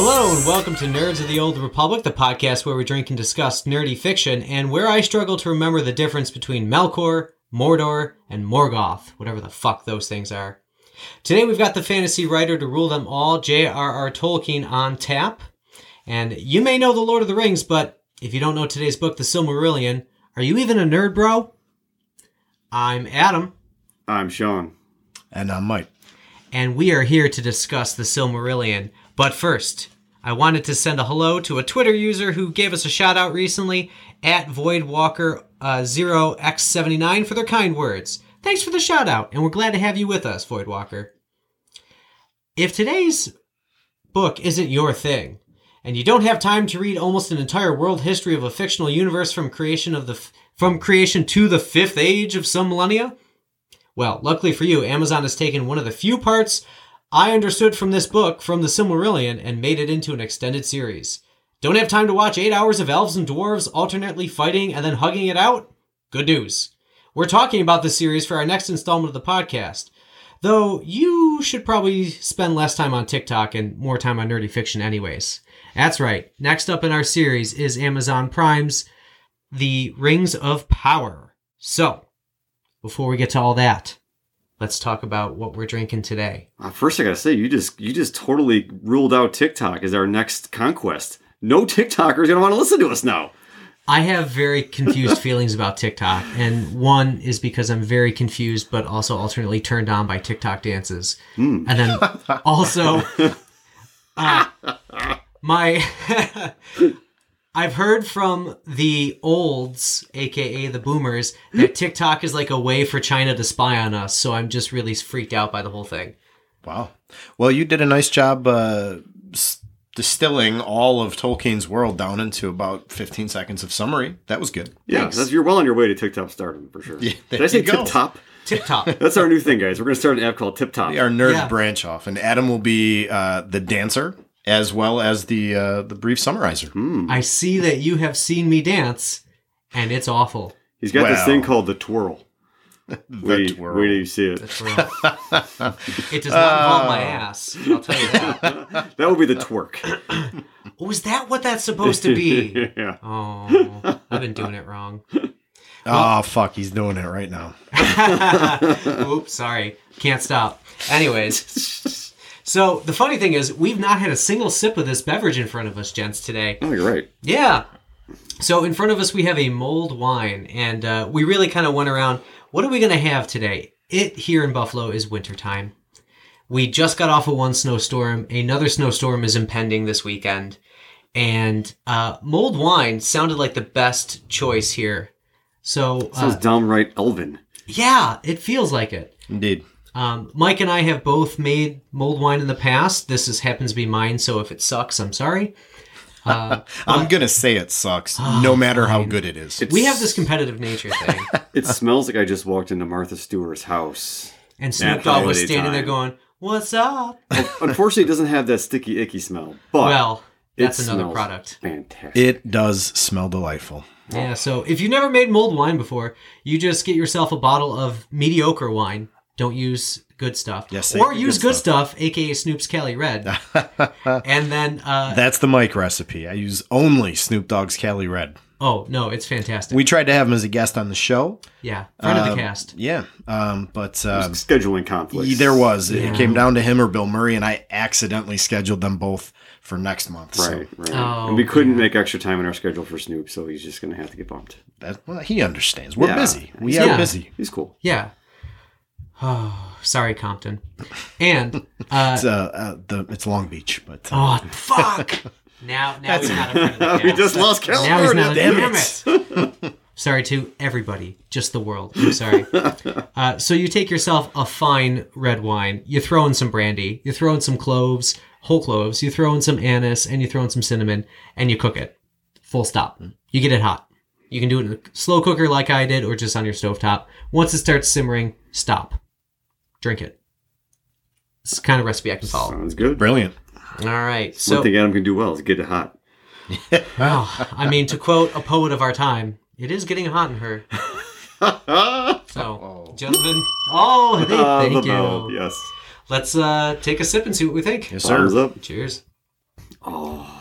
Hello and welcome to Nerds of the Old Republic, the podcast where we drink and discuss nerdy fiction, and where I struggle to remember the difference between Melkor, Mordor, and Morgoth, whatever the fuck those things are. Today we've got the fantasy writer to rule them all, J.R.R. Tolkien, on tap. And you may know The Lord of the Rings, but if you don't know today's book, The Silmarillion, are you even a nerd, bro? I'm Adam, I'm Sean. And I'm Mike. and we are here to discuss The Silmarillion. But first, I wanted to send a hello to a Twitter user who gave us a shout out recently at Voidwalker uh, 0x79 for their kind words. Thanks for the shout out, and we're glad to have you with us, Voidwalker. If today's book isn't your thing, and you don't have time to read almost an entire world history of a fictional universe from creation of the f- from creation to the fifth age of some millennia, well, luckily for you, Amazon has taken one of the few parts I understood from this book, from the Silmarillion, and made it into an extended series. Don't have time to watch eight hours of elves and dwarves alternately fighting and then hugging it out? Good news. We're talking about this series for our next installment of the podcast. Though you should probably spend less time on TikTok and more time on nerdy fiction, anyways. That's right. Next up in our series is Amazon Prime's The Rings of Power. So, before we get to all that, let's talk about what we're drinking today. Uh, first, I gotta say, you just you just totally ruled out TikTok as our next conquest. No TikToker is gonna want to listen to us now. I have very confused feelings about TikTok, and one is because I'm very confused, but also alternately turned on by TikTok dances, and then also, uh, my I've heard from the olds, aka the boomers, that TikTok is like a way for China to spy on us. So I'm just really freaked out by the whole thing. Wow. Well, you did a nice job uh, s- distilling all of Tolkien's world down into about 15 seconds of summary. That was good. Yeah, Thanks. that's, you're well on your way to TikTok stardom for sure. Yeah, Did I say you go. Tip Top? Tip top. That's our new thing, guys. We're gonna start an app called Tip Top. Our nerd Yeah. branch off, and Adam will be uh, the dancer as well as the uh, the brief summarizer. Hmm. I see that you have seen me dance, and it's awful. He's got this thing called the twirl. The Wait, twirl. wait till you see it. It does not involve my ah. ass. I'll tell you that. That would be the twerk. Oh, is that what that's supposed to be? yeah. Oh, I've been doing it wrong. Oh fuck, he's doing it right now. Oops, sorry. Can't stop. Anyways, so the funny thing is, we've not had a single sip of this beverage in front of us, gents, today. Oh, you're right. Yeah. So in front of us, we have a mulled wine, and uh, we really kind of went around. What are we going to have today? It here in Buffalo is wintertime. We just got off of one snowstorm. Another snowstorm is impending this weekend. And uh, mulled wine sounded like the best choice here. So, Sounds uh, downright elven. yeah, it feels like it. Indeed. Um, Mike and I have both made mold wine in the past. This is, happens to be mine, so if it sucks, I'm sorry. Uh, I'm gonna say it sucks, no matter how good it is. It's, we have this competitive nature thing. It smells like I just walked into Martha Stewart's house. And Snoop Dogg was holiday standing there going, What's up? Unfortunately, it doesn't have that sticky, icky smell. But Well, that's another product. Fantastic. It does smell delightful. Yeah, so if you've never made mulled wine before, you just get yourself a bottle of mediocre wine. Don't use good stuff. Yes, or use good stuff. aka Snoop's Cali Red. and then, uh, That's the Mike recipe. I use only Snoop Dogg's Cali Red. oh, no, it's fantastic. We tried to have him as a guest on the show. yeah, friend of Um, the cast. Yeah, um, but um, Scheduling conflicts. there was. Yeah. It came down to him or Bill Murray, and I accidentally scheduled them both for next month. So Right, right. Oh, and we couldn't yeah. make extra time in our schedule for Snoop, so he's just going to have to get bumped. that, well, he understands. We're Yeah. busy. We Yeah. are busy. He's cool. Yeah. Oh, sorry, Compton. And, uh, It's, uh, uh, the, it's Long Beach, but uh, oh, fuck. Now, now he's not a friend of the we cast. just lost Now he's California. not. Damn it. sorry to everybody, just the world. I'm sorry. Uh, so you take yourself a fine red wine. You throw in some brandy. You throw in some cloves, whole cloves. You throw in some anise, and you throw in some cinnamon, and you cook it. Full stop. You get it hot. You can do it in a slow cooker like I did, or just on your stovetop. Once it starts simmering, stop. Drink it. It's the kind of recipe I can follow. Sounds good. brilliant. All right. One thing Adam can do well is get it hot. Well, I mean, to quote a poet of our time, it is getting hot in her. So, gentlemen, oh, hey, thank the mouth, you. Yes. Let's uh, take a sip and see what we think. Yes, sir. Up. Cheers. Oh,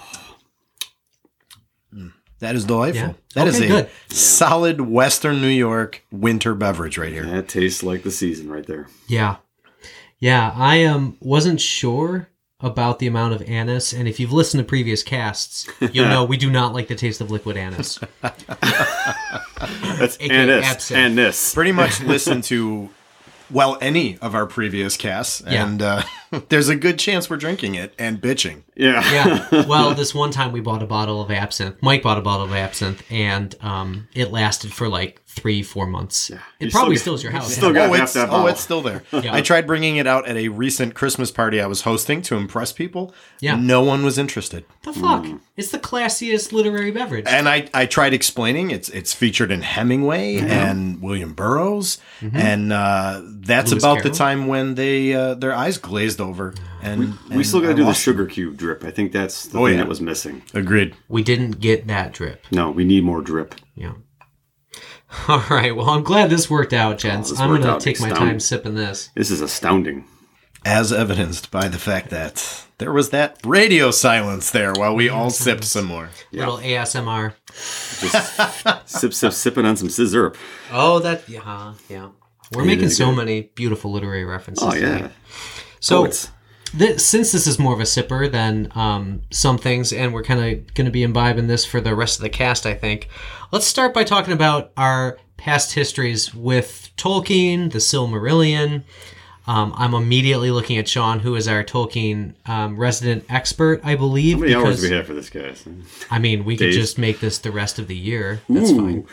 That is delightful. Yeah. That is Okay, a good. solid Western New York winter beverage right here. That tastes like the season right there. Yeah. Yeah, I um wasn't sure about the amount of anise, and if you've listened to previous casts, you'll know we do not like the taste of liquid anise. That's AKA anise. this absinthe. and this. Pretty much listen to well any of our previous casts, Yeah. and uh, there's a good chance we're drinking it and bitching. Yeah. Yeah. Well, this one time we bought a bottle of absinthe. Mike bought a bottle of absinthe, and um, it lasted for like three, four months. You It probably still still is your house. still got oh, it's, that oh, it's still there. I tried bringing it out at a recent Christmas party I was hosting to impress people. Yeah. No one was interested. the fuck? Mm. It's the classiest literary beverage. And I, I tried explaining it's it's featured in Hemingway and William Burroughs, and uh, that's Lewis about the time when they uh, their eyes glazed over. And We and still got to do the lost sugar cube drip. I think that's the Oh, thing yeah. that was missing. them. Agreed. we didn't get that drip. No, we need more drip. Yeah. All right. Well, I'm glad this worked out, gents. Oh, I'm gonna out. take my Astounding. time sipping this. This is astounding. As evidenced by the fact that there was that radio silence there while we all sipped some more. Little ASMR. Just sip, sip, sipping on some scissor. Oh, that yeah, yeah. We're making so many beautiful literary references. Oh yeah. tonight. So Poets. Th- since this is more of a sipper than um, some things, and we're kind of going to be imbibing this for the rest of the cast, I think. Let's start by talking about our past histories with Tolkien, the Silmarillion. Um, I'm immediately looking at Sean, who is our Tolkien um, resident expert, I believe. How many hours do we have for this, guys? I mean, we could just make this the rest of the year. That's Ooh. fine.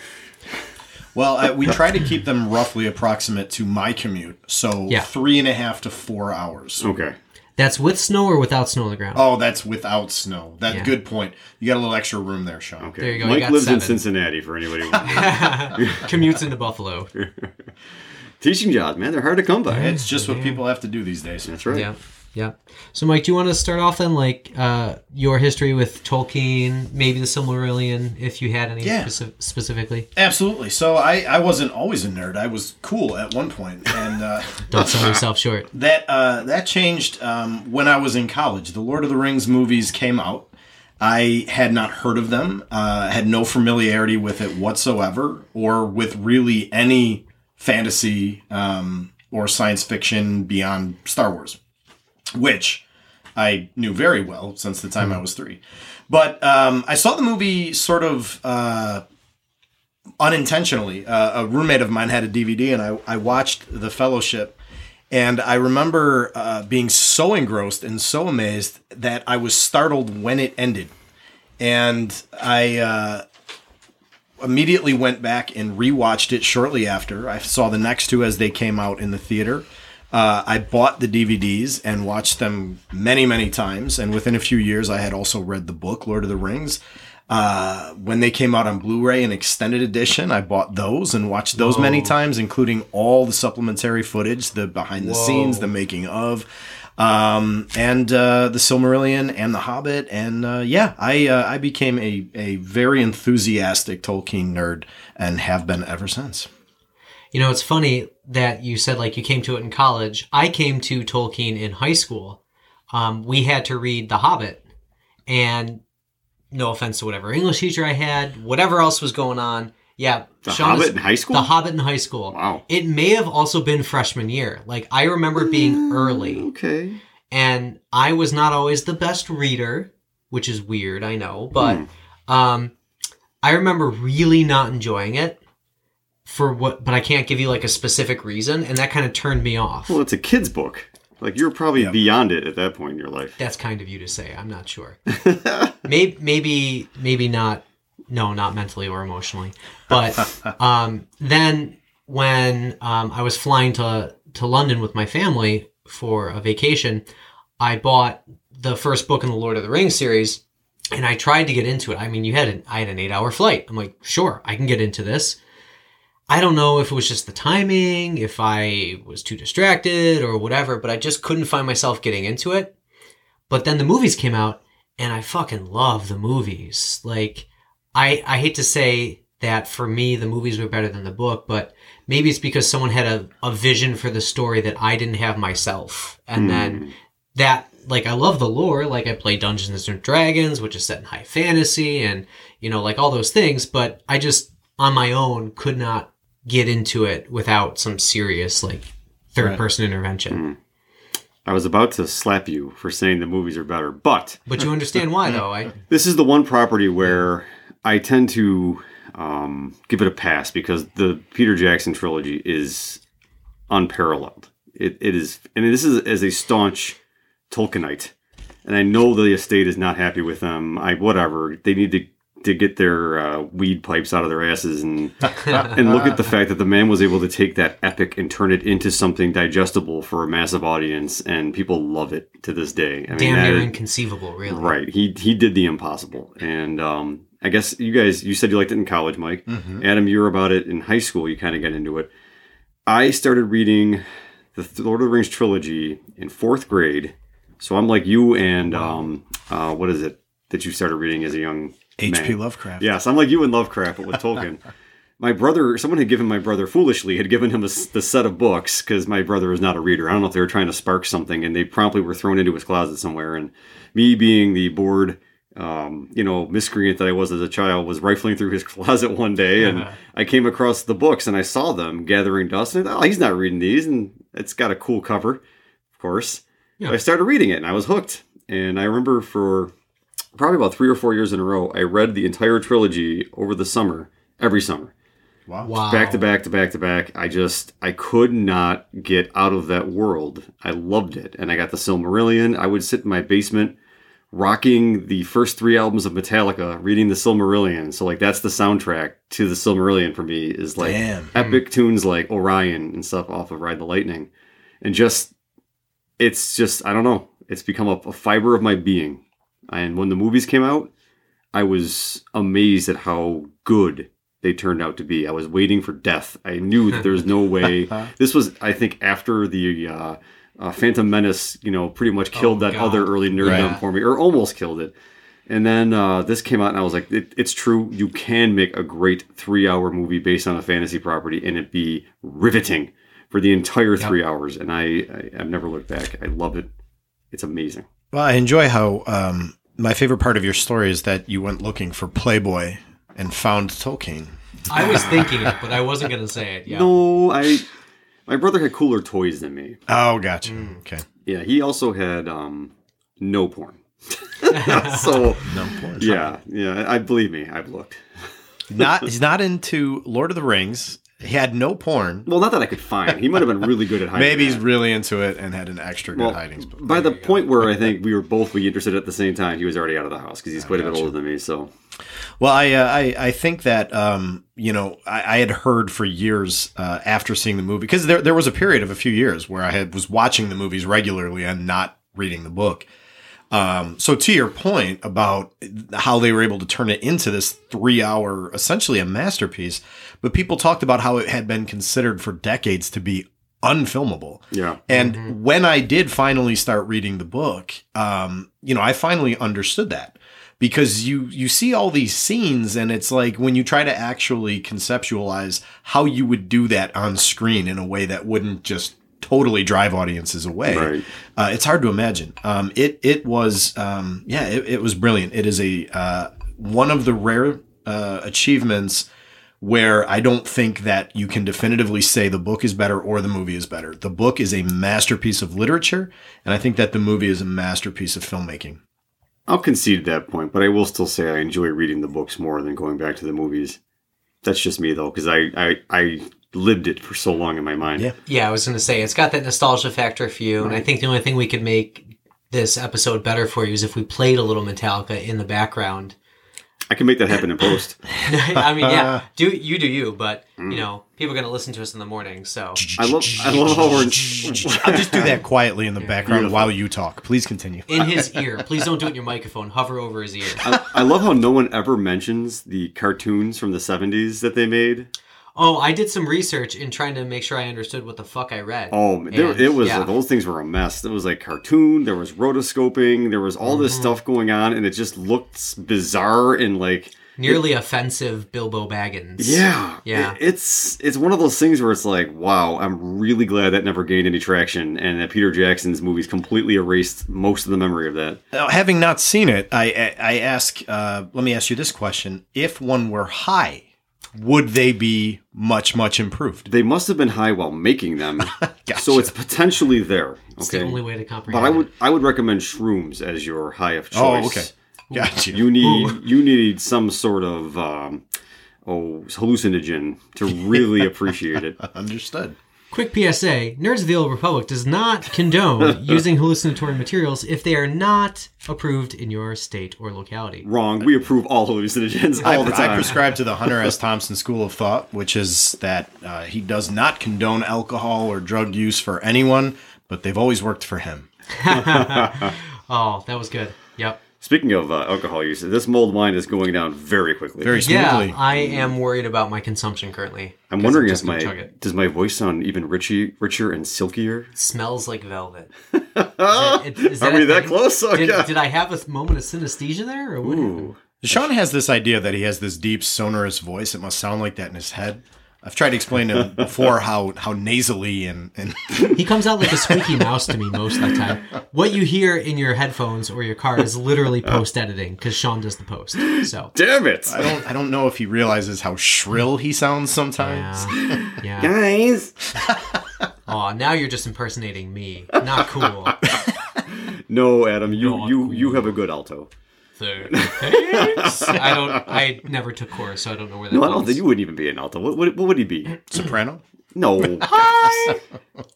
Well, I, we try to keep them roughly approximate to my commute, so Yeah. three and a half to four hours. Okay. That's with snow or without snow on the ground. Oh, that's without snow. That Yeah. good point. You got a little extra room there, Sean. Okay. There you go, you Mike got lives in seven. Cincinnati for anybody. who- Commutes into Buffalo. Teaching jobs, man, they're hard to come by. It's just what people have to do these days. That's right. Yeah. Yeah. So, Mike, do you want to start off then, like uh, your history with Tolkien, maybe the Silmarillion, if you had any Yeah. speci- specifically? Absolutely. So I, I wasn't always a nerd. I was cool at one point, and uh, Don't sell yourself short. that uh, that changed um, when I was in college. The Lord of the Rings movies came out. I had not heard of them. Uh, had no familiarity with it whatsoever, or with really any fantasy um, or science fiction beyond Star Wars, which I knew very well since the time I was three. But um, I saw the movie sort of uh, unintentionally. Uh, a roommate of mine had a DVD, and I, I watched The Fellowship. And I remember uh, being so engrossed and so amazed that I was startled when it ended. And I uh, immediately went back and rewatched it shortly after. I saw the next two as they came out in the theater. Uh, I bought the DVDs and watched them many, many times. And within a few years, I had also read the book, Lord of the Rings. Uh, when they came out on Blu-ray and extended edition, I bought those and watched those many times, including all the supplementary footage, the behind the scenes, the making of, um, and uh, the Silmarillion and the Hobbit. And uh, yeah, I uh, I became a a very enthusiastic Tolkien nerd and have been ever since. You know, it's funny that you said like you came to it in college. I came to Tolkien in high school. Um, we had to read The Hobbit, and no offense to whatever English teacher I had, whatever else was going on. Yeah, The Sean Hobbit is- in high school? The Hobbit in high school. Wow. It may have also been freshman year. Like I remember being early, Okay. and I was not always the best reader, which is weird, I know, but um, I remember really not enjoying it for what. But I can't give you like a specific reason, and that kind of turned me off. Well, it's a kid's book. Like you're probably beyond it at that point in your life. That's kind of you to say. I'm not sure. maybe, maybe, maybe not. No, not mentally or emotionally. But um, then when um, I was flying to to London with my family for a vacation, I bought the first book in the Lord of the Rings series, and I tried to get into it. I mean, you had an I had an eight hour flight. I'm like, sure, I can get into this. I don't know if it was just the timing, if I was too distracted or whatever, but I just couldn't find myself getting into it. But then the movies came out and I fucking love the movies. Like I I hate to say that for me the movies were better than the book, but maybe it's because someone had a, a vision for the story that I didn't have myself. And hmm. then that like I love the lore. Like I play Dungeons and Dragons, which is set in high fantasy, and you know, like all those things. But I just on my own could not get into it without some serious like third person intervention. I was about to slap you for saying the movies are better, but But you understand why, though. I this is the one property where I tend to um, give it a pass because the Peter Jackson trilogy is unparalleled. It, it is, and this is as a staunch Tolkienite, and I know the estate is not happy with them. I whatever they need to to get their uh, weed pipes out of their asses and and look at the fact that the man was able to take that epic and turn it into something digestible for a massive audience, and people love it to this day. I mean, damn near inconceivable, really. Right. He he did the impossible, and um, I guess you guys you said you liked it in college, Mike. Adam, you were about it in high school. You kind of got into it. I started reading the Lord of the Rings trilogy in fourth grade, so I'm like you and um, uh, what is it that you started reading as a young H.P. Lovecraft. Yes, I'm like you and Lovecraft, but with Tolkien. my brother, someone had given my brother foolishly had given him a the set of books because my brother is not a reader. I don't know if they were trying to spark something, and they promptly were thrown into his closet somewhere. And me being the bored, um, you know, miscreant that I was as a child, was rifling through his closet one day, and I came across the books and I saw them gathering dust. And I thought, oh, he's not reading these, and it's got a cool cover, of course. Yeah. I started reading it, and I was hooked. And I remember for probably about three or four years in a row, I read the entire trilogy over the summer, every summer, Wow. Wow. back to back to back to back. I just, I could not get out of that world. I loved it. And I got the Silmarillion. I would sit in my basement rocking the first three albums of Metallica, reading the Silmarillion. So, like, that's the soundtrack to the Silmarillion for me, is like Damn. Hmm. epic tunes like Orion and stuff off of Ride the Lightning. And just, it's just, I don't know. It's become a, a fiber of my being. And when the movies came out, I was amazed at how good they turned out to be. I was waiting for death. I knew that there's no way. This was, I think, after the uh, uh, Phantom Menace, you know, pretty much killed Oh, that God. other early nerddom Right. for me, or almost killed it. And then uh, this came out, and I was like, it, it's true. You can make a great three hour movie based on a fantasy property and it be riveting for the entire three hours. And I, I, I've never looked back. I love it. It's amazing. Well, I enjoy how um, my favorite part of your story is that you went looking for Playboy and found Tolkien. I was thinking it, but I wasn't going to say it. Yeah. No, I. My brother had cooler toys than me. Oh, gotcha. Mm. Okay. Yeah, he also had um, no porn. so No porn. yeah, yeah. I believe me. I've looked. Not he's not into Lord of the Rings. He had no porn. Well, not that I could find. He might have been really good at hiding. Maybe he's that. really into it and had an extra good Well, hiding spot. by the point where I think we were both be interested at the same time, he was already out of the house because he's quite a bit older than me. So Well, I, uh, I I think that um, you know I, I had heard for years uh, after seeing the movie because there there was a period of a few years where I had was watching the movies regularly and not reading the book. Um, so to your point about how they were able to turn it into this three hour, essentially a masterpiece, but people talked about how it had been considered for decades to be unfilmable. yeah, And when I did finally start reading the book, um, you know, I finally understood that because you you see all these scenes and it's like when you try to actually conceptualize how you would do that on screen in a way that wouldn't just totally drive audiences away. Right. Uh, it's hard to imagine. Um, it it was um, yeah, it, it was brilliant. It is a uh, one of the rare uh, achievements where I don't think that you can definitively say the book is better or the movie is better. The book is a masterpiece of literature, and I think that the movie is a masterpiece of filmmaking. I'll concede that point, but I will still say I enjoy reading the books more than going back to the movies. That's just me though, because I, I I lived it for so long in my mind. Yeah. Yeah, I was going to say it's got that nostalgia factor for you, and I think the only thing we could make this episode better for you is if we played a little Metallica in the background. I can make that happen in post. I mean, yeah, do you do you, but mm. you know, people are going to listen to us in the morning, so I love I love how we're. I'll just do that quietly in the background Beautiful. while you talk. Please continue. in his ear. Please don't do it in your microphone. Hover over his ear. I, I love how no one ever mentions the cartoons from the 70s that they made. Oh, I did some research in trying to make sure I understood what the fuck I read. Oh, there, And, it was yeah. those things were a mess. It was like cartoon. There was rotoscoping. There was all Mm-hmm. this stuff going on, and it just looked bizarre and like Nearly offensive Bilbo Baggins. Yeah, Yeah. It- it's it's one of those things where it's like, wow, I'm really glad that never gained any traction, and that Peter Jackson's movies completely erased most of the memory of that. Now, having not seen it, I I, I ask. Uh, let me ask you this question: If one were high, would they be much much improved? They must have been high while making them, Gotcha. so it's potentially there. It's Okay, the only way to comprehend. but I would I would recommend shrooms as your high of choice. Oh, okay. Gotcha. You need you need some sort of um, oh hallucinogen to really appreciate it. Understood. Quick PSA Nerds of the Old Republic does not condone using hallucinatory materials if they are not approved in your state or locality. Wrong. We approve all hallucinogens I, all the I time. prescribe to the Hunter S. Thompson school of thought, which is that uh, he does not condone alcohol or drug use for anyone, but they've always worked for him. Oh, that was good. Yep. Speaking of uh, alcohol use, this mulled wine is going down very quickly. Very smoothly. Yeah, smoothly. I am worried about my consumption currently. I'm wondering just if gonna my chug it. does my voice sound even richy, richer and silkier? smells like velvet. Is that- is Are we that thing? close? Oh, Did, yeah. did I have a moment of synesthesia there, or what. Sean has this idea that he has this deep sonorous voice. It must sound like that in his head. I've tried to explain to him before how, how nasally and, and He comes out like a squeaky mouse to me most of the time. What you hear in your headphones or your car is literally uh. post editing because Sean does the post. So Damn it, I don't I don't know if he realizes how shrill he sounds sometimes. yeah, yeah. guys! Oh, now you're just impersonating me. Not cool. No, Adam, you Not you you have a good alto. Thanks. I don't. I never took chorus, so I don't know where that. No, I don't belongs. think you wouldn't even be an alto. What, what, what would he be? Soprano? No, Hi.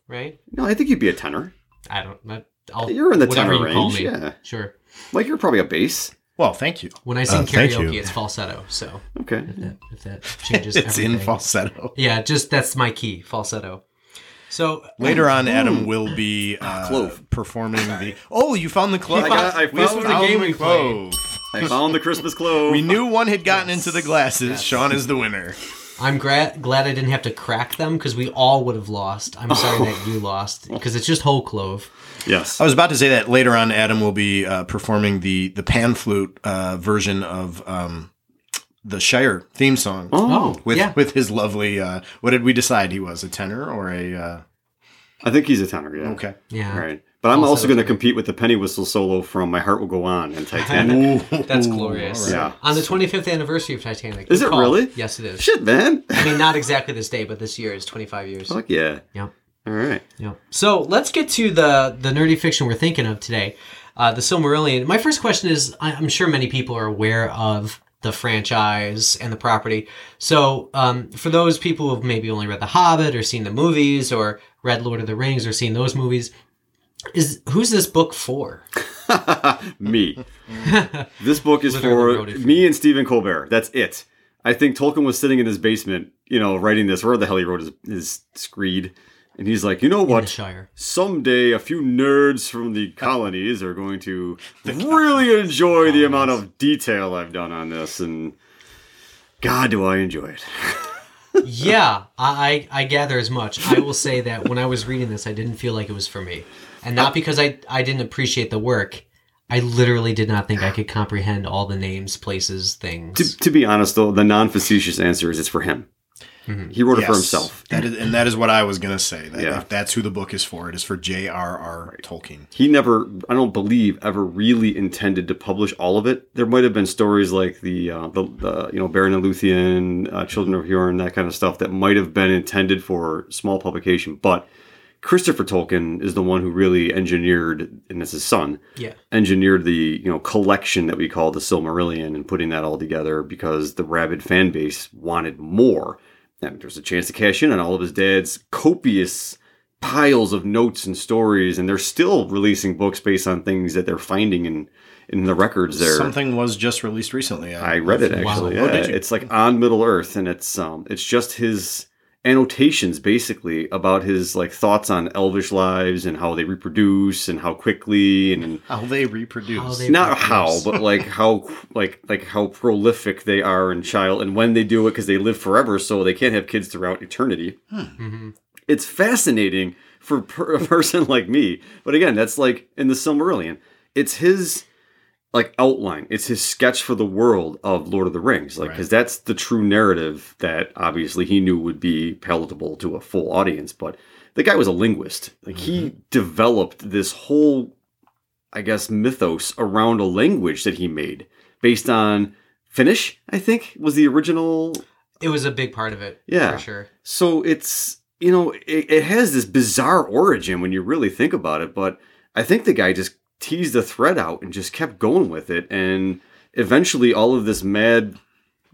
Right? no, I think you'd be a tenor. I don't. I- I'll, You're in the whatever tenor you call range, me. yeah. Sure. Like you're probably a bass. Well, thank you. When I sing Uh, thank karaoke, it's falsetto. So Okay. if that, if that changes, It's in everything. falsetto. Yeah, just that's my key, falsetto. So Later on, Adam will be uh, Clove. performing the. Oh, you found the clove! I got- I This found- was the game we clove. I found the Christmas clove. We knew one had gotten into the glasses. Sean is the winner. I'm gra- glad I didn't have to crack them because we all would have lost. I'm sorry that you lost because it's just whole clove. Yes. I was about to say that later on, Adam will be uh, performing the the pan flute uh, version of um, the Shire theme song Oh, Oh, with yeah. with his lovely. Uh, what did we decide he was? A tenor or a? I think he's a tenor. Yeah. okay. Yeah, All right. But I'm Also also going to compete with the penny whistle solo from My Heart Will Go On and Titanic. that's glorious. Yeah. On the 25th anniversary of Titanic. Is it call. really? Yes, it is. Shit, man. I mean, not exactly this day, but this year is 25 years. Fuck yeah. Yep. All right. Yep. So let's get to the the nerdy fiction we're thinking of today, uh, the Silmarillion. My first question is: I- I'm sure many people are aware of the franchise and the property. So um, for those people who've maybe only read The Hobbit or seen the movies or read Lord of the Rings or seen those movies, is who's this book for? Me. this book is for for me and Stephen Colbert. That's it. I think Tolkien was sitting in his basement, you know, writing this, where the hell he wrote his, his screed. And he's like, you know what? Someday a few nerds from the colonies are going to really enjoy the amount of detail I've done on this. And God, do I enjoy it. Yeah, I, I gather as much. I will say that when I was reading this, I didn't feel like it was for me, and not because I I didn't appreciate the work. I literally did not think I could comprehend all the names, places, things. To, to be honest, though, the non facetious answer is it's for him. He wrote it for himself. That is, and that is what I was going to say. That Yeah. if that's who the book is for. It is for J.R.R. Tolkien. he never i don't believe ever really intended to publish all of it there might have been stories like the uh, the, the you know beren and luthien uh, children of hurin that kind of stuff that might have been intended for small publication but christopher tolkien is the one who really engineered and it's his son yeah, engineered the you know collection that we call the silmarillion and putting that all together because the rabid fan base wanted more and there's a chance to cash in on all of his dad's copious piles of notes and stories and they're still releasing books based on things that they're finding in in the records there Something was just released recently. i read it Wow. actually Oh, yeah. you? it's like on middle earth and it's um it's just his annotations basically about his like thoughts on elvish lives and how they reproduce and how quickly and How they reproduce. How they- not reproduce. how but like how like like how prolific they are in child and when they do it because they live forever so they can't have kids throughout eternity Mhm. it's fascinating for per- a person like me but again that's like in the silmarillion it's his like outline. It's his sketch for the world of Lord of the Rings, like because that's the true narrative that obviously he knew would be palatable to a full audience. But the guy was a linguist. Like he mm-hmm. developed this whole, I guess, mythos around a language that he made based on Finnish. I think was the original It was a big part of it. Yeah. For sure. so it's you know it, it has this bizarre origin when you really think about it, but I think the guy just teased the thread out and just kept going with it, and eventually all of this mad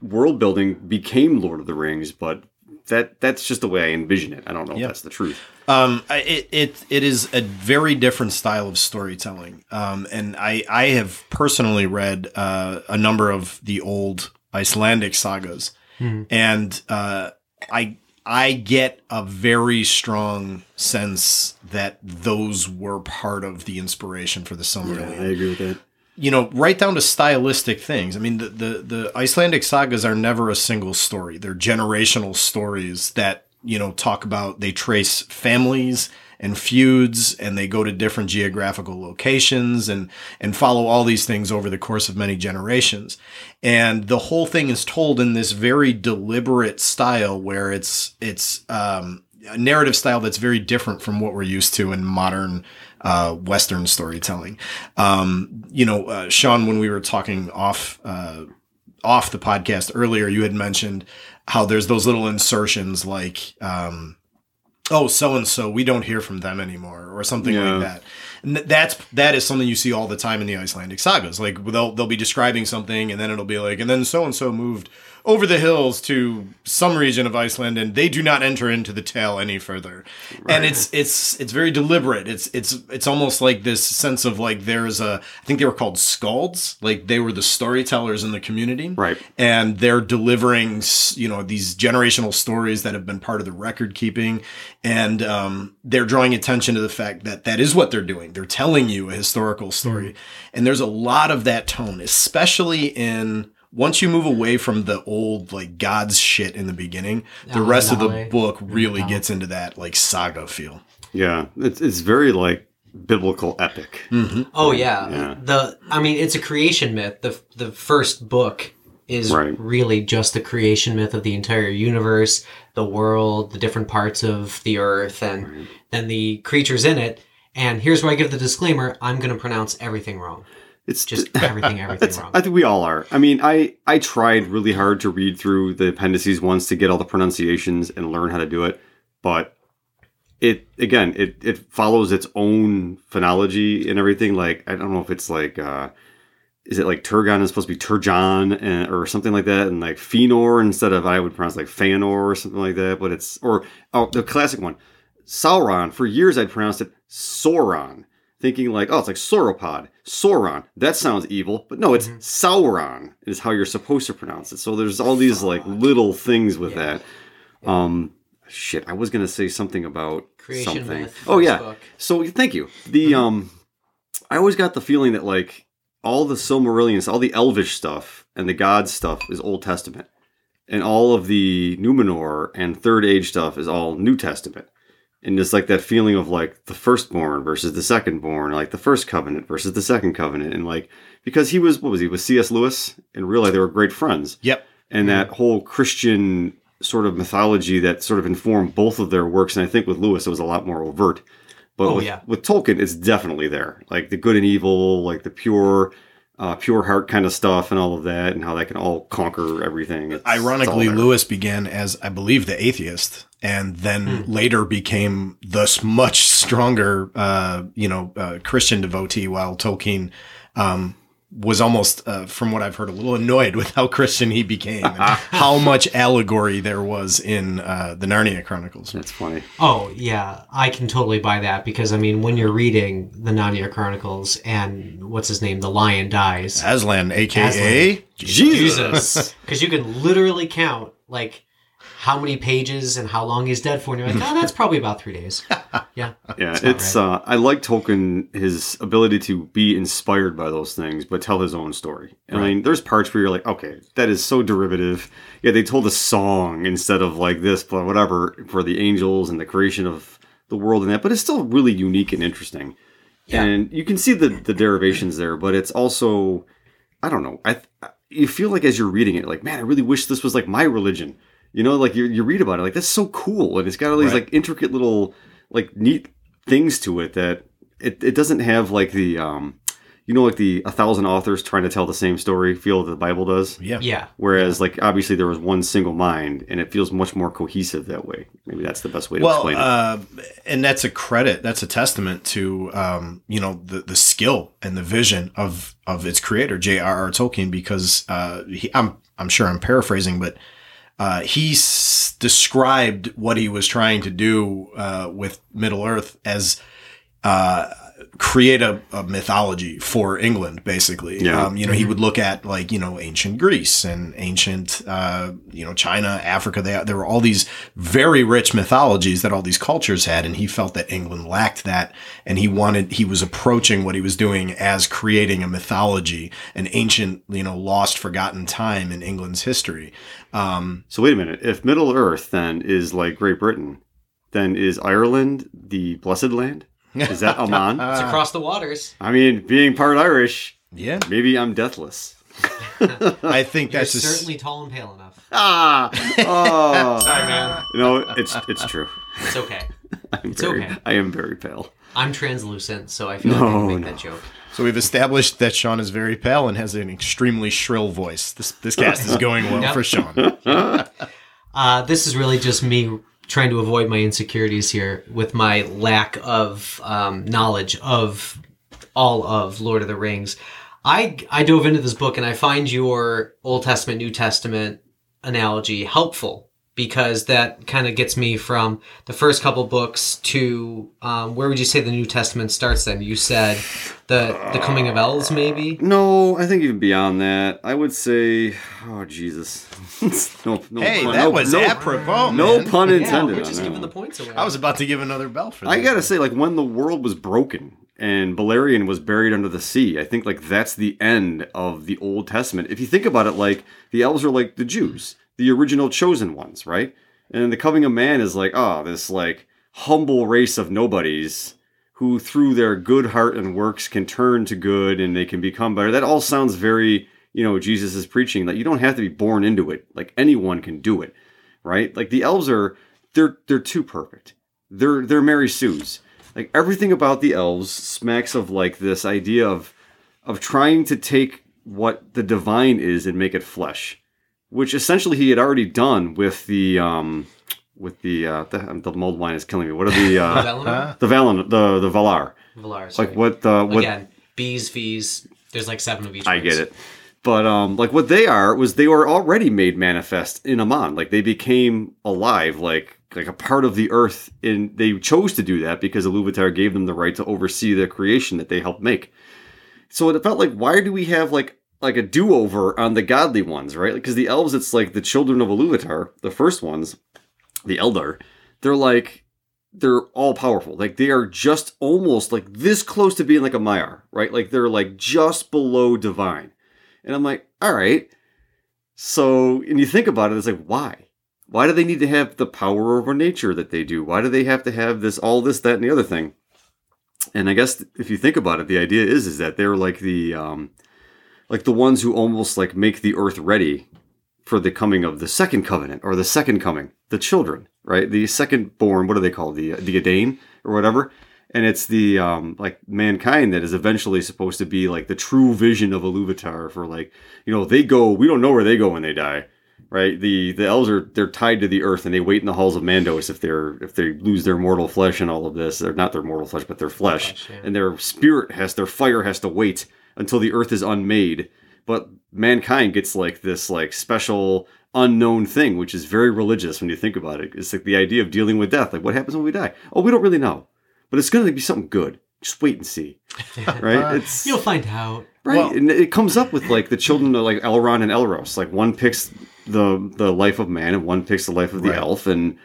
world building became Lord of the Rings. But that that's just the way I envision it. I don't know Yeah. if that's the truth. Um, it, it it is a very different style of storytelling. Um, and I I have personally read uh, a number of the old Icelandic sagas, and uh, I I get a very strong sense that those were part of the inspiration for the Silmarillion I agree with that. you know, right down to stylistic things. I mean, the, the, the Icelandic sagas are never a single story. They're generational stories that, you know, talk about, they trace families and feuds and they go to different geographical locations and, and follow all these things over the course of many generations. And the whole thing is told in this very deliberate style where it's, it's, um, a narrative style that's very different from what we're used to in modern uh, Western storytelling. Um, you know, uh, Sean, when we were talking off uh, off the podcast earlier, you had mentioned how there's those little insertions like, um, "Oh, so and so, we don't hear from them anymore," or something Yeah. like that. And that's that is something you see all the time in the Icelandic sagas. Like they'll they'll be describing something, and then it'll be like, and then so and so moved over the hills to some region of Iceland, and they do not enter into the tale any further. And it's it's it's very deliberate. It's it's it's almost like this sense of like there's a I think they were called skalds, like they were the storytellers in the community, Right. and they're delivering you know these generational stories that have been part of the record keeping. And um, they're drawing attention to the fact that that is what they're doing. They're telling you a historical story. And there's a lot of that tone especially in once you move away from the old like god's shit in the beginning the Oh, rest of the Nale. book really gets into that like saga feel Yeah, it's it's very like biblical epic. Mm-hmm. Oh yeah. Yeah. The I mean, it's a creation myth. The the first book is Right. really just the creation myth of the entire universe, the world, the different parts of the earth, and then the creatures in it. And here's where I give the disclaimer: I'm going to pronounce everything wrong. It's Just everything, everything wrong. I think we all are. I mean, I I tried really hard to read through the appendices once to get all the pronunciations and learn how to do it, but it again it it follows its own phonology and everything. Like I don't know if it's like uh is it like Turgon is supposed to be Turjan and, or something like that, and like Fëanor instead of I would pronounce like Fanor or something like that. But it's or oh the classic one, Sauron. For years I'd pronounced it Sauron, thinking like oh it's like sauropod, Sauron. That sounds evil, but no, it's Sauron is how you're supposed to pronounce it. So there's all these like little things with that. Um, shit, I was gonna say something about Creation something. oh yeah. book. So thank you. The um, I always got the feeling that like all the Silmarillions, all the Elvish stuff and the God stuff is Old Testament, and all of the Numenor and Third Age stuff is all New Testament. And just like that feeling of like the firstborn versus the secondborn, like the first covenant versus the second covenant, and like because he was what was he was C.S. Lewis, and really they were great friends yep and that mm-hmm. whole Christian sort of mythology that sort of informed both of their works. And I think with Lewis, it was a lot more overt. But Oh, with, yeah. with Tolkien, it's definitely there, like the good and evil, like the pure, uh, pure heart kind of stuff, and all of that, and how that can all conquer everything. It's- it's ironically there. lewis began as i believe the atheist and then later became this much stronger uh, you know uh, christian devotee while tolkien um, was almost uh, from what i've heard a little annoyed with how christian he became and how much allegory there was in uh, the narnia chronicles. That's funny. Oh yeah, I can totally buy that because I mean, when you're reading the Narnia Chronicles and what's his name, the lion dies. aslan aka Jesus, because you can literally count like how many pages and how long he's dead for, and you're like, oh, that's probably about three days. Yeah, Yeah, not it's. Uh, I like Tolkien his ability to be inspired by those things, but tell his own story. I mean, there's parts where you're like, okay, that is so derivative. Yeah, they told a song instead of like this, but whatever for the angels and the creation of the world and that, but it's still really unique and interesting. and you can see the the derivations there, but it's also I don't know. I you feel like as you're reading it, like man, I really wish this was like my religion. You know, like you you read about it, like that's so cool, and it's got all these Right. like intricate little like neat things to it that it, it doesn't have like the um you know like the a thousand authors trying to tell the same story feel that the Bible does. Yeah. Yeah. Whereas, like, obviously, there was one single mind, and it feels much more cohesive that way. Maybe that's the best way to Well, explain it. uh, and that's a credit. That's a testament to um, you know the the skill and the vision of of its creator, J.R.R. Tolkien, because uh, he, I'm I'm sure I'm paraphrasing, but uh, he s- described what he was trying to do uh, with Middle Earth as uh, create a, a mythology for England, basically. Yeah. Um, you know, he would look at like, you know, ancient Greece and ancient, uh, you know, China, Africa. They, there were all these very rich mythologies that all these cultures had. And he felt that England lacked that. And he wanted, he was approaching what he was doing as creating a mythology, an ancient, you know, lost, forgotten time in England's history. Um, so, wait a minute. If Middle Earth then is like Great Britain, then is Ireland the blessed land? Is that Aman? It's across the waters. I mean, being part Irish, yeah, maybe I'm deathless. I think You're that's a s- certainly tall and pale enough. Ah! Oh! Sorry, man. you know, it's it's true. It's okay. I'm It's very, okay. I am very pale. I'm translucent, so I feel like I can make no. that joke. So we've established that Sean is very pale and has an extremely shrill voice. This this cast is going well Yep. for Sean. Uh, this is really just me trying to avoid my insecurities here with my lack of um, knowledge of all of Lord of the Rings. I I dove into this book and I find your Old Testament New Testament analogy helpful because that kind of gets me from the first couple books to um, where would you say the New Testament starts? Then you said the the coming of elves, maybe. No, I think even beyond that, I would say, oh Jesus, no, no, Hey, no, that was no, apropos. no man. pun Yeah, intended. we're just giving the points away. I was about to give another bell for that. I gotta say, like when the world was broken and Beleriand was buried under the sea, I think like that's the end of the Old Testament. If you think about it, like the elves are like the Jews, the original chosen ones, right? And the coming of man is like, oh, this like humble race of nobodies who through their good heart and works can turn to good and they can become better. That all sounds very, you know, Jesus is preaching that you don't have to be born into it. Like anyone can do it, right? Like the elves are they're they're too perfect. They're they're Mary Sue's. Like everything about the elves smacks of like this idea of of trying to take what the divine is and make it flesh, which essentially he had already done with the um with the uh the, the mold wine is killing me. What are the uh Valinor? the Valen the the Valar? Valar, sorry. Like what the what Again, B's, V's. There's like seven of each. I ones. get it. But um, like what they are was they were already made manifest in Aman. Like they became alive, like like a part of the earth. And they chose to do that because Iluvatar gave them the right to oversee the creation that they helped make. So it felt like why do we have like like a do over on the godly ones, right? Because the elves, it's like the children of Iluvatar, the first ones, the Eldar. They're like they're all powerful. Like they are just almost like this close to being like a Maiar, right? Like they're like just below divine. And I'm like, all right. So, and you think about it, it's like, why? Why do they need to have the power over nature that they do? Why do they have to have this, all this, that, and the other thing? And I guess if you think about it, the idea is is that they're like the, um, like the ones who almost like make the earth ready for the coming of the second covenant or the second coming, the children, right? The second born, what do they call The the Adane or whatever. And it's the um like mankind that is eventually supposed to be like the true vision of Iluvatar for like, you know, they go we don't know where they go when they die. Right? The the elves are they're tied to the earth and they wait in the halls of Mandos if they're if they lose their mortal flesh and all of this. They're not their mortal flesh, but their flesh. Flesh, yeah. And their spirit has their fire has to wait until the earth is unmade. But mankind gets like this like special unknown thing which is very religious when you think about it. It's like the idea of dealing with death. Like what happens when we die? Oh we don't really know. But it's going to be something good. Just wait and see. Right? It's You'll find out. right? Well- and it comes up with like the children of like elrond and elros. Like one picks the the life of man and one picks the life of the Right. elf. And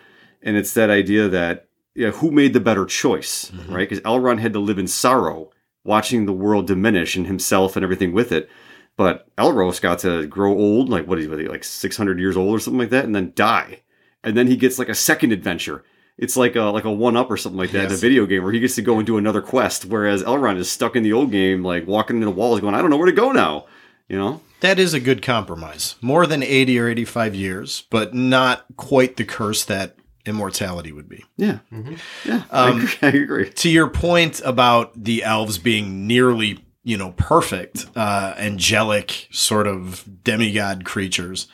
and it's that idea that yeah who made the better choice? Mm-hmm. right? Because elrond had to live in sorrow watching the world diminish and himself and everything with it but elros got to grow old like what is he like 600 years old or something like that and then die and then he gets like a second adventure it's like a like a one up or something like that in a video game where he gets to go and do another quest, whereas Elrond is stuck in the old game, like walking into the walls, going, I don't know where to go now. You know? That is a good compromise. More than 80 or 85 years, but not quite the curse that immortality would be. Yeah, Mm-hmm. yeah. I, agree, I agree. To your point about the elves being nearly, you know, perfect, uh, angelic sort of demigod creatures,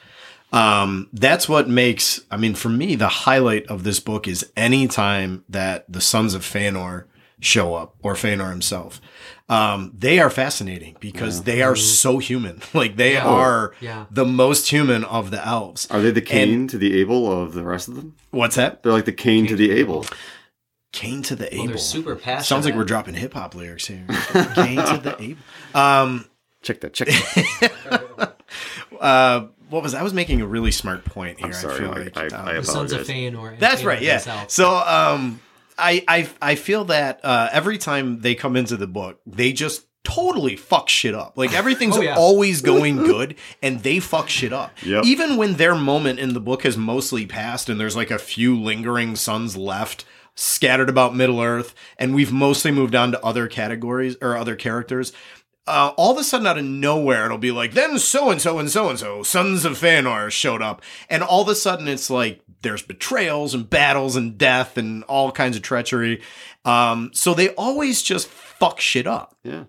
um, that's what makes, I mean, for me, the highlight of this book is any time that the sons of Feanor show up or Feanor himself. Um, they are fascinating because they are so human. Like they Yeah. are Yeah. the most human of the elves. Are they the Cain to the Abel of the rest of them? What's that? They're like the Cain to the Abel. Cain to the Well, Abel. they're super passionate. Sounds like we're dropping hip hop lyrics here. Cain to the Abel. Um, Check that. Check that. uh, what was I was making a really smart point here. I'm sorry. I feel Mike. like I, um, I the sons of apologize. Feanor. That's Feanor right. Yeah. himself. So um, I I I feel that uh, every time they come into the book, they just totally fuck shit up. Like everything's Oh, yeah. always going good, and they fuck shit up. Yep. Even when their moment in the book has mostly passed, and there's like a few lingering sons left. Scattered about Middle Earth, and we've mostly moved on to other categories or other characters. Uh, all of a sudden, out of nowhere, it'll be like, then so and so and so and so, sons of Feanor showed up. And all of a sudden, it's like there's betrayals and battles and death and all kinds of treachery. Um, so they always just fuck shit up. Yeah.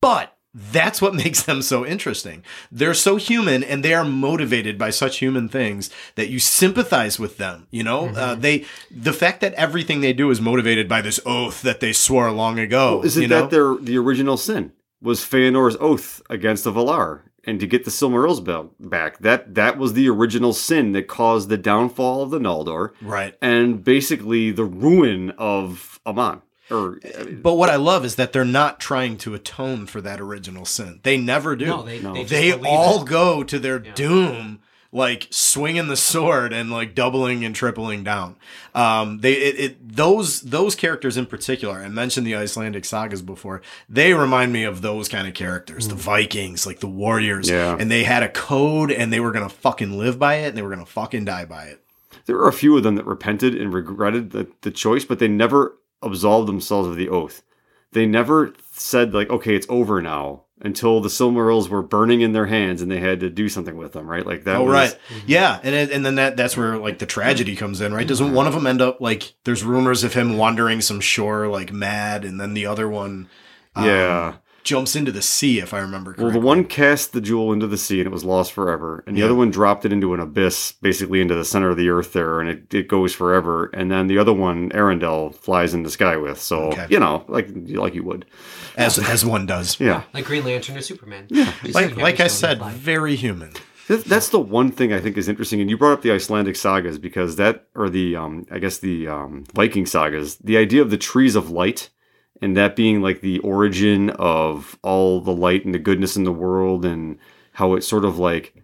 But that's what makes them so interesting. They're so human and they are motivated by such human things that you sympathize with them. You know, uh, they the fact that everything they do is motivated by this oath that they swore long ago. Is it know? that their the original sin was Feanor's oath against the Valar and to get the Silmarils bel- back? That that was the original sin that caused the downfall of the Noldor right? and basically the ruin of Aman. Or I mean, But what I love is that they're not trying to atone for that original sin. They never do. No, they- No. they, They all it. go to their doom like swinging the sword and like doubling and tripling down. Um they it, it those those characters in particular i mentioned the icelandic sagas before they remind me of those kind of characters. The vikings like the warriors. Yeah. and they had a code and they were gonna fucking live by it and they were gonna fucking die by it. There were a few of them that repented and regretted the, the choice, but they never absolved themselves of the oath. They never said like, okay, it's over now until the Silmarils were burning in their hands and they had to do something with them, right? Like that. Oh was, right, yeah, and it, and then that that's where like the tragedy comes in, right? Doesn't one of them end up like there's rumors of him wandering some shore like mad, and then the other one um, Yeah. Jumps into the sea, if I remember correctly. Well, the one cast the jewel into the sea and it was lost forever, and the other one dropped it into an abyss, basically into the center of the earth there, and it, it goes forever. And then the other one, Earendil, flies in the sky with. So Okay. you know, like like you would, as as one does. yeah. like Green Lantern or Superman. Yeah, Like like I said, very human. That's the one thing I think is interesting, and you brought up the Icelandic sagas because that, or the, um, I guess the um, Viking sagas, the idea of the trees of light, and that being like the origin of all the light and the goodness in the world, and how it sort of like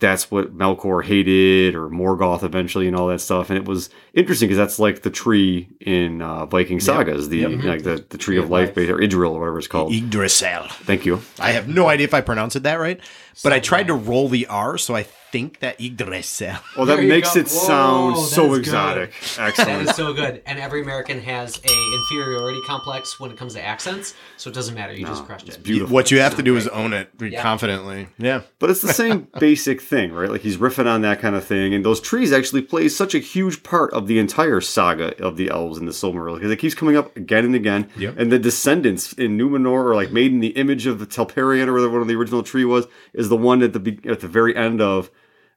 that's what Melkor hated, or Morgoth eventually, and all that stuff. And it was interesting because that's like the tree in uh, Viking sagas, the like the, the tree of life, or Idril, or whatever it's called. Yggdrasil. Thank you. I have no idea if I pronounced it that right, but I tried to roll the R, so I think that Yggdrasil. Well, that There makes go. it sound Whoa, so exotic. That Excellent. is so good. And every American has a inferiority complex when it comes to accents, so it doesn't matter. You just crushed it. beautiful. What you have to do is own it Yeah. confidently. Yeah. But it's the same basic thing, right? Like he's riffing on that kind of thing, and those trees actually play such a huge part of the entire saga of the elves in the Silmaril because it keeps coming up again and again. Yep. And the descendants in Numenor are like made in the image of the Telperion or whatever one of the original tree was, is the one at the be- at the very end of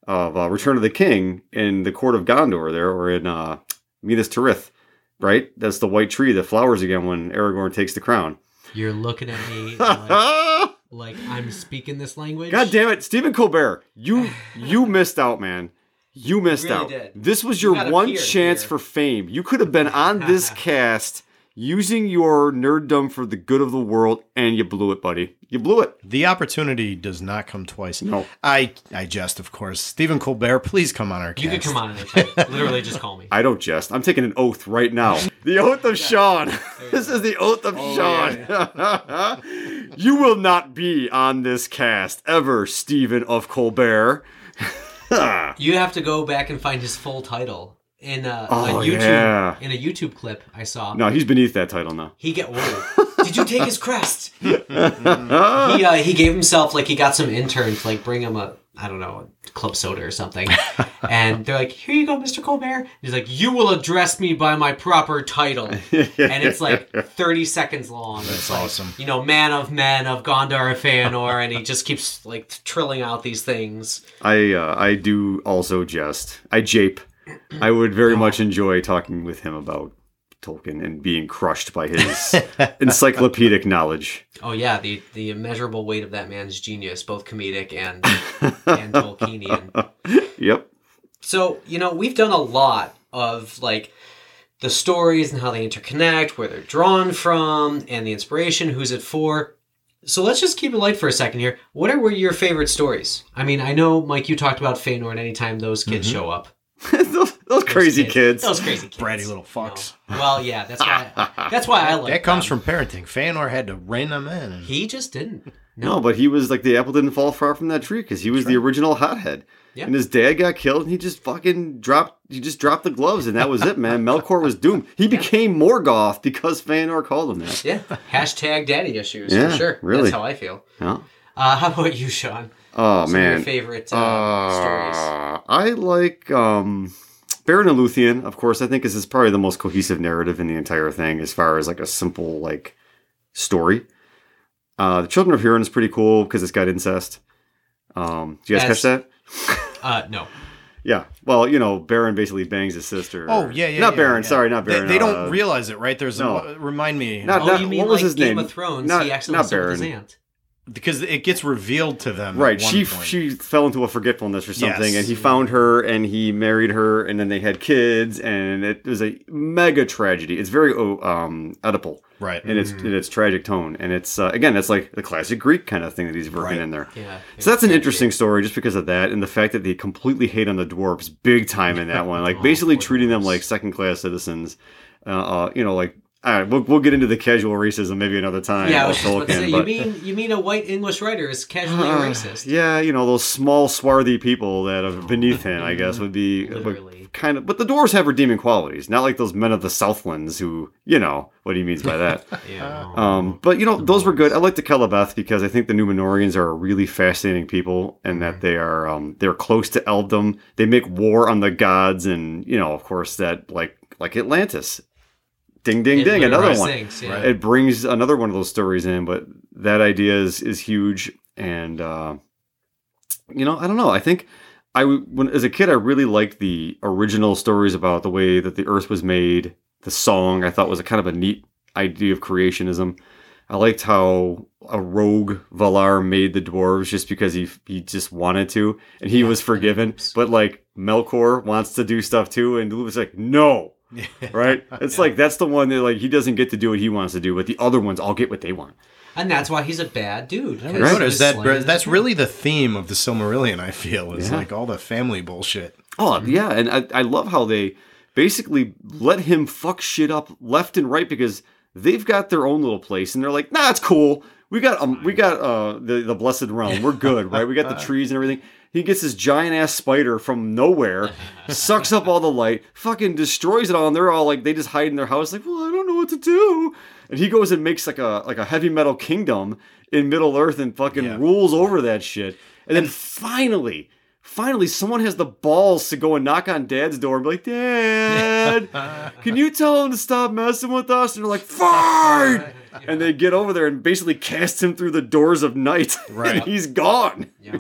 of uh, Return of the King in the court of Gondor there, or in uh, Minas Tirith, right? That's the white tree that flowers again when Aragorn takes the crown. You're looking at me like, like I'm speaking this language. God damn it, Stephen Colbert, you you missed out, man. You missed really out. did. This was You your one chance here. for fame. You could have been on this cast using your nerddom for the good of the world, and you blew it, buddy. You blew it. The opportunity does not come twice. No. I I jest, of course. Stephen Colbert, please come on our cast. You could come on anytime. Literally, just call me. I don't jest. I'm taking an oath right now. The oath of Sean. This is the oath of Oh, Sean. you will not be on this cast ever, Stephen of Colbert. You have to go back and find his full title. In a, Oh, a YouTube yeah. in a YouTube clip I saw. No, he's beneath that title now. He get whoa. Did you take his crest? he uh, he gave himself like he got some intern to like bring him a I don't know a club soda or something, and they're like, "Here you go, Mr. Colbert." He's like, "You will address me by my proper title," and it's like thirty seconds long. That's like, awesome. You know, man of men of Gondor Feanor, and he just keeps like trilling out these things. I uh, I do also jest. I jape. I would very much enjoy talking with him about Tolkien and being crushed by his encyclopedic knowledge. Oh yeah, the the immeasurable weight of that man's genius, both comedic and and Tolkienian. Yep. So, you know, we've done a lot of like the stories and how they interconnect, where they're drawn from, and the inspiration, who's it for. So let's just keep it light for a second here. What are were your favorite stories? I mean, I know, Mike, you talked about Feanor and anytime those kids mm-hmm. show up. those, those Those crazy kids. Those crazy kids. Bratty little fucks. No. Well, yeah, that's why that's why I like That comes them. from parenting. Feanor had to rein them in. And He just didn't. No, but he was like the apple didn't fall far from that tree because he was the original hothead. Yeah. And his dad got killed, and he just fucking dropped. He just dropped the gloves, and that was it, man. Melkor was doomed. He became Morgoth because Feanor called him that. Yeah. Hashtag daddy issues Yeah, for sure. really. That's how I feel. Yeah. Uh, how about you, Sean? Oh Some of your man, favorite uh, stories. Uh, I like um, Beren and Luthien. Of course, I think this is probably the most cohesive narrative in the entire thing, as far as like a simple like story. Uh, the Children of Hurin is pretty cool because it's got incest. Um, do you guys As- catch that? Uh, no. Yeah. Well, you know, Beren basically bangs his sister. oh yeah, yeah. Not yeah, Beren. yeah. Sorry, not They- Beren. They, don't uh, realize it, right? There's no. a, remind me Not- Oh, not- you mean what like was his Game name? of Thrones? Not- he accidentally not with his Beren. aunt. Because it gets revealed to them. Right. At one She point. she fell into a forgetfulness or something, Yes. and he found her, and he married her, and then they had kids, and it was a mega tragedy. It's very oh, um Oedipal right. in its in its tragic tone, and it's uh, again, it's like the classic Greek kind of thing that he's working Right. in there. Yeah. So that's an interesting story just because of that and the fact that they completely hate on the dwarves big time in that one. Like Oh, basically poor treating them like second class citizens. Uh, uh, you know, like all right, we'll, we'll get into the casual racism maybe another time. Yeah, I was Tolkien, say, you mean you mean a white English writer is casually uh, racist? Yeah, you know those small, swarthy people that are beneath him. I guess would be would kind of. But the dwarves have redeeming qualities, not like those men of the Southlands who, you know, what he means by that. Yeah. Um, but you know, those were good. I like the Akallabeth because I think the Numenoreans are a really fascinating people, and that they are um, they're close to elfdom. They make war on the gods, and you know, of course, that like like Atlantis. Ding ding ding! Another one. stinks, yeah. It brings another one of those stories in, but that idea is is huge, and uh, you know, I don't know. I think i when as a kid, I really liked the original stories about the way that the Earth was made. The song I thought was a kind of a neat idea of creationism. I liked how a rogue Valar made the dwarves just because he he just wanted to, and he was forgiven. But like Melkor wants to do stuff too, and was like, no, right? It's like that's the one that like he doesn't get to do what he wants to do, but the other ones all get what they want. And that's why he's a bad dude. I he noticed was that slaying that's really the theme of the Silmarillion. I feel is Yeah. like all the family bullshit. Oh yeah, and I, I love how they basically let him fuck shit up left and right because they've got their own little place and they're like, nah, it's cool. We got um, we got uh the the blessed realm. We're good, right? We got the trees and everything. He gets this giant ass spider from nowhere, sucks up all the light, fucking destroys it all, and they're all like, they just hide in their house, like, well, I don't know what to do. And he goes and makes like a like a heavy metal kingdom in Middle Earth and fucking Yeah. rules over that shit. And then finally, finally, someone has the balls to go and knock on Dad's door and be like, Dad, can you tell him to stop messing with us? And they're like, Fine. And they get over there and basically cast him through the doors of night, Right. and he's gone. Yeah.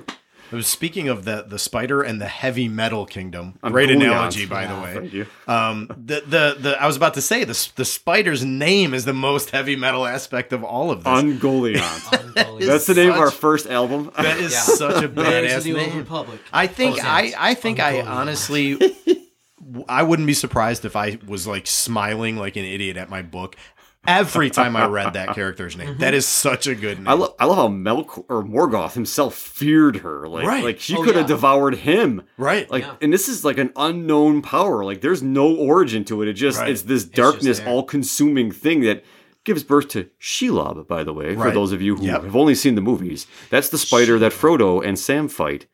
Was speaking of the the spider and the heavy metal kingdom. On Great Goliath. analogy, by the way. Thank you. Um, the, the the I was about to say the the spider's name is the most heavy metal aspect of all of this. Ungoliant. That's the name of our first album. that is Yeah. such a There's badass name. Republic. I think I. I think I honestly I wouldn't be surprised if I was like smiling like an idiot at my book every time I read that character's name. Mm-hmm. That is such a good name. I love I love how Melk or Morgoth himself feared her. Like Right. like she Oh, could have yeah. devoured him. right. Like Yeah. and this is like an unknown power. Like there's no origin to it. It just Right. it's this darkness all consuming thing that gives birth to Shelob, by the way, for those of you who Yep. have only seen the movies. That's the spider that Frodo and Sam fight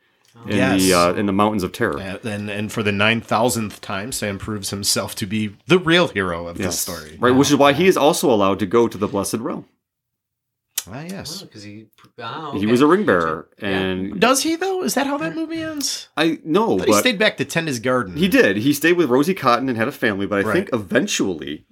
in Yes. the uh, in the Mountains of Terror. And and for the nine thousandth time, Sam proves himself to be the real hero of this story. Right, which is why he is also allowed to go to the Blessed Realm. Ah, yes. because he. Oh, He was a ring bearer, Yeah. and Does he though? Is that how that movie ends? I know, But he stayed back to tend his garden. he did. He stayed with Rosie Cotton and had a family, but I Right. think eventually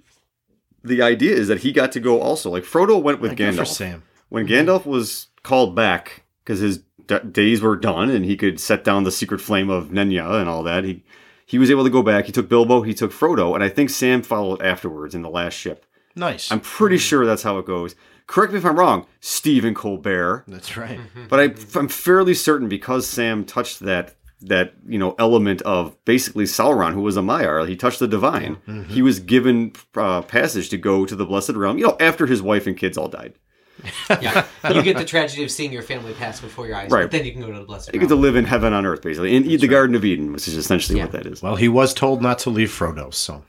the idea is that he got to go also. Like Frodo went with Good for Gandalf. Sam. When Gandalf was called back because his d- days were done and he could set down the secret flame of Nenya and all that, he he was able to go back. He took Bilbo, he took Frodo, and I think Sam followed afterwards in the last ship. Nice. I'm pretty hmm. sure that's how it goes. Correct me if I'm wrong, Stephen Colbert. That's right. Mm-hmm. But I, I'm fairly certain because Sam touched that that you know element of basically Sauron, who was a Maiar, he touched the divine. Mm-hmm. He was given uh, passage to go to the Blessed Realm. You know, after his wife and kids all died, yeah, you get the tragedy of seeing your family pass before your eyes, Right. but then you can go to the blessed. you get to live in heaven on earth, basically, and eat the Garden of Eden, which is essentially what that is. Well, he was told not to leave Frodo, so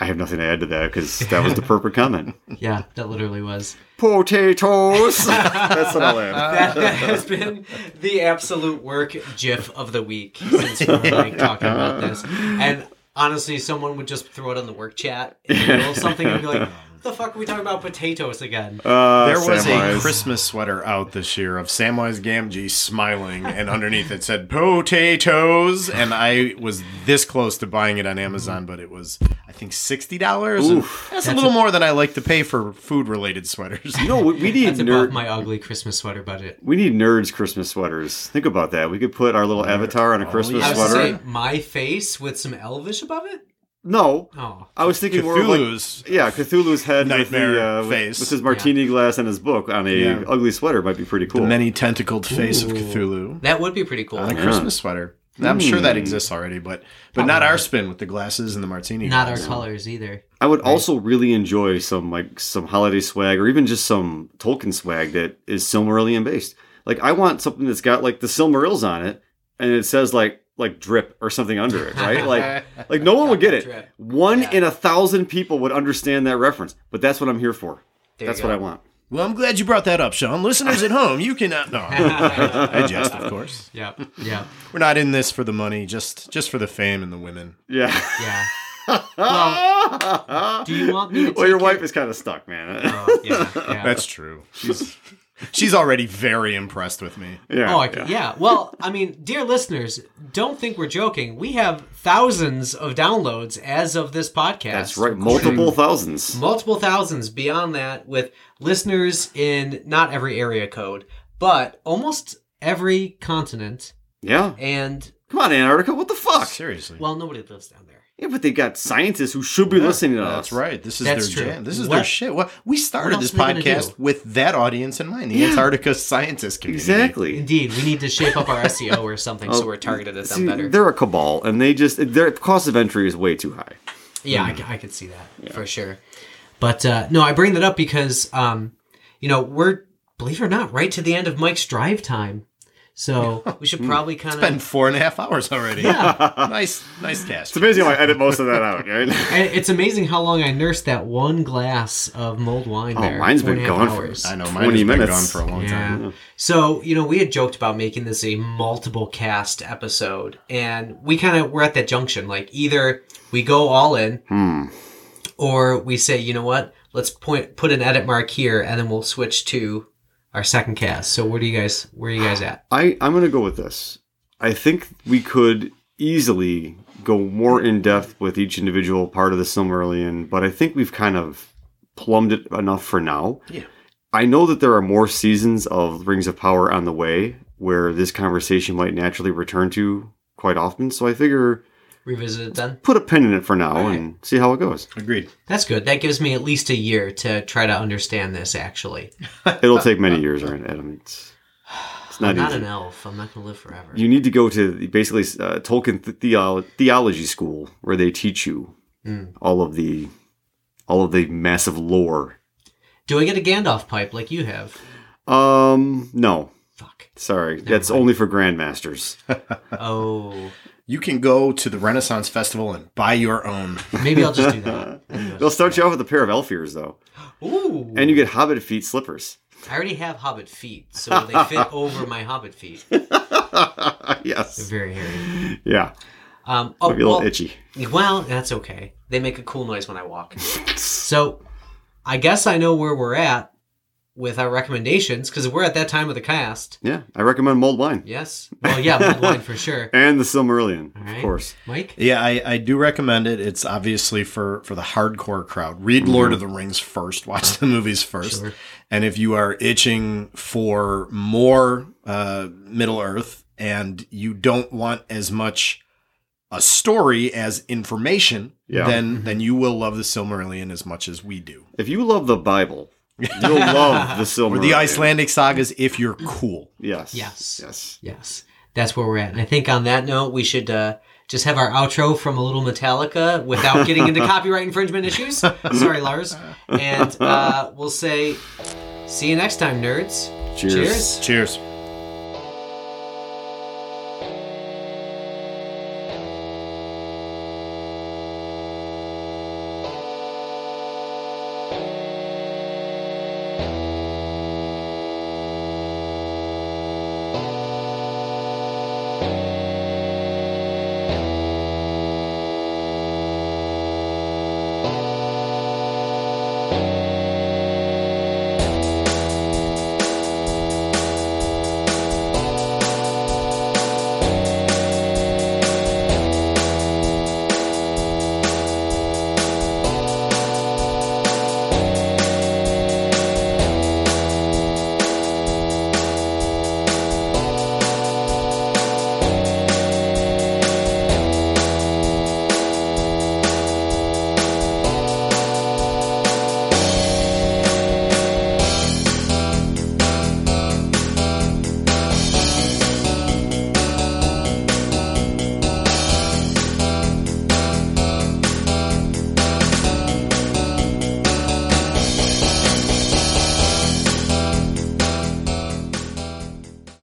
I have nothing to add to that because that was the perfect comment. Yeah, that literally was. Potatoes. That's what I'll add. That, that has been the absolute work GIF of the week since we were like talking about this. And honestly, someone would just throw it on the work chat in the middle something and be like, "What the fuck are we talking about potatoes again?" Uh, there was a Christmas sweater out this year of Samwise Gamgee smiling, and underneath it said potatoes. And I was this close to buying it on Amazon, but it was I think sixty dollars. That's, a little more than I like to pay for food related sweaters. You know, we we need That's above nerd. my ugly Christmas sweater budget. We need nerds Christmas sweaters. Think about that. We could put our little avatar on a Christmas I was sweater. gonna say my face with some Elvish above it. No, Oh, I was thinking more of like Cthulhu's yeah, Cthulhu's head Nightmare with, the, uh, face. with his martini glass and his book on a Yeah. ugly sweater might be pretty cool. the many tentacled face of Cthulhu that would be pretty cool. on a Christmas sweater. I'm sure that exists already, but but not our spin with the glasses and the martini. Not our colors either. I would also really enjoy some like some holiday swag or even just some Tolkien swag that is Silmarillion based. Like I want something that's got like the Silmarils on it and it says like like drip or something under it, right? like like no one would get it. One Yeah. in a thousand people would understand that reference, but that's what I'm here for. There that's what I want. Well, I'm glad you brought that up, Sean. Listeners at home, you can uh, no, I jest, of course. Yeah, yeah, We're not in this for the money, just just for the fame and the women. Yeah. yeah. Well, do you want me to? well, your take wife is kind of stuck, man. Oh, yeah, yeah. That's true. She's she's already very impressed with me. yeah. Oh, I can, yeah. Well, I mean, dear listeners, don't think we're joking. We have thousands of downloads as of this podcast. That's right. Multiple thousands. multiple thousands beyond that with listeners in not every area code, but almost every continent. Yeah. And Come on, Antarctica. What the fuck? Seriously. well, nobody lives down there. Yeah, but they got scientists who should be listening to us. That's right. This is That's their true. jam. This is What- their shit. What we started this else are they gonna podcast with that audience in mind, the Antarctica scientist community. Exactly. Indeed, we need to shape up our SEO or something so we're targeted at them better. they're a cabal, and they just their cost of entry is way too high. Yeah, I could see that for sure. But uh, no, I bring that up because, um, you know, we're believe it or not, right to the end of Mike's drive time. So we should probably kind Been of. four and a half hours already. Yeah, nice, nice cast. It's amazing how I edit most of that out. Right? and it's amazing how long I nursed that one glass of mulled wine. Oh, there. mine's Four been and a half gone for- I know mine 20 has been minutes. gone for a long time. Yeah. So, you know, we had joked about making this a multiple cast episode, and we kind of were at that junction. Like, either we go all in, Hmm. or we say, you know what, let's point put an edit mark here, and then we'll switch to our second cast. So, where do you guys where are you guys at? I I'm gonna go with this. I think we could easily go more in depth with each individual part of the Silmarillion, but I think we've kind of plumbed it enough for now. Yeah. I know that there are more seasons of Rings of Power on the way where this conversation might naturally return to quite often. So I figure Revisit it then. put a pin in it for now All right. and see how it goes. Agreed. That's good. That gives me at least a year to try to understand this. Actually, It'll take many years, right, Adam? It's, it's not I'm not easy. an elf. I'm not gonna live forever. You need to go to basically uh, Tolkien th- theolo- theology school where they teach you Mm. all of the all of the massive lore. do I get a Gandalf pipe like you have? Um, no, Fuck. sorry, that's only for grandmasters. Oh, You can go to the Renaissance Festival and buy your own. maybe I'll just do that. They'll start you off with a pair of elf ears, though, Ooh. and you get hobbit feet slippers. I already have hobbit feet, so they fit over my hobbit feet. yes. Very hairy. Yeah. Um, oh, Might be a little well, itchy. Well, that's okay. They make a cool noise when I walk. So, I guess I know where we're at with our recommendations because we're at that time of the cast. Yeah. I recommend mulled wine. Yes. Well, yeah, mulled wine for sure. And the Silmarillion, All right. of course. Mike. Yeah, I, I do recommend it. It's obviously for for the hardcore crowd. Read Lord of the Rings first. Watch the movies first. Sure. And if you are itching for more uh, Middle Earth and you don't want as much a story as information, Yeah. then then you will love the Silmarillion as much as we do. If you love the Bible, you'll love the Silmarillion. Or the Icelandic sagas if you're cool. Yes. Yes. Yes. Yes, that's where we're at. And I think on that note, we should uh, just have our outro from a little Metallica without getting into copyright infringement issues. Sorry, Lars. And uh, we'll say, see you next time, nerds. Cheers. Cheers. Cheers.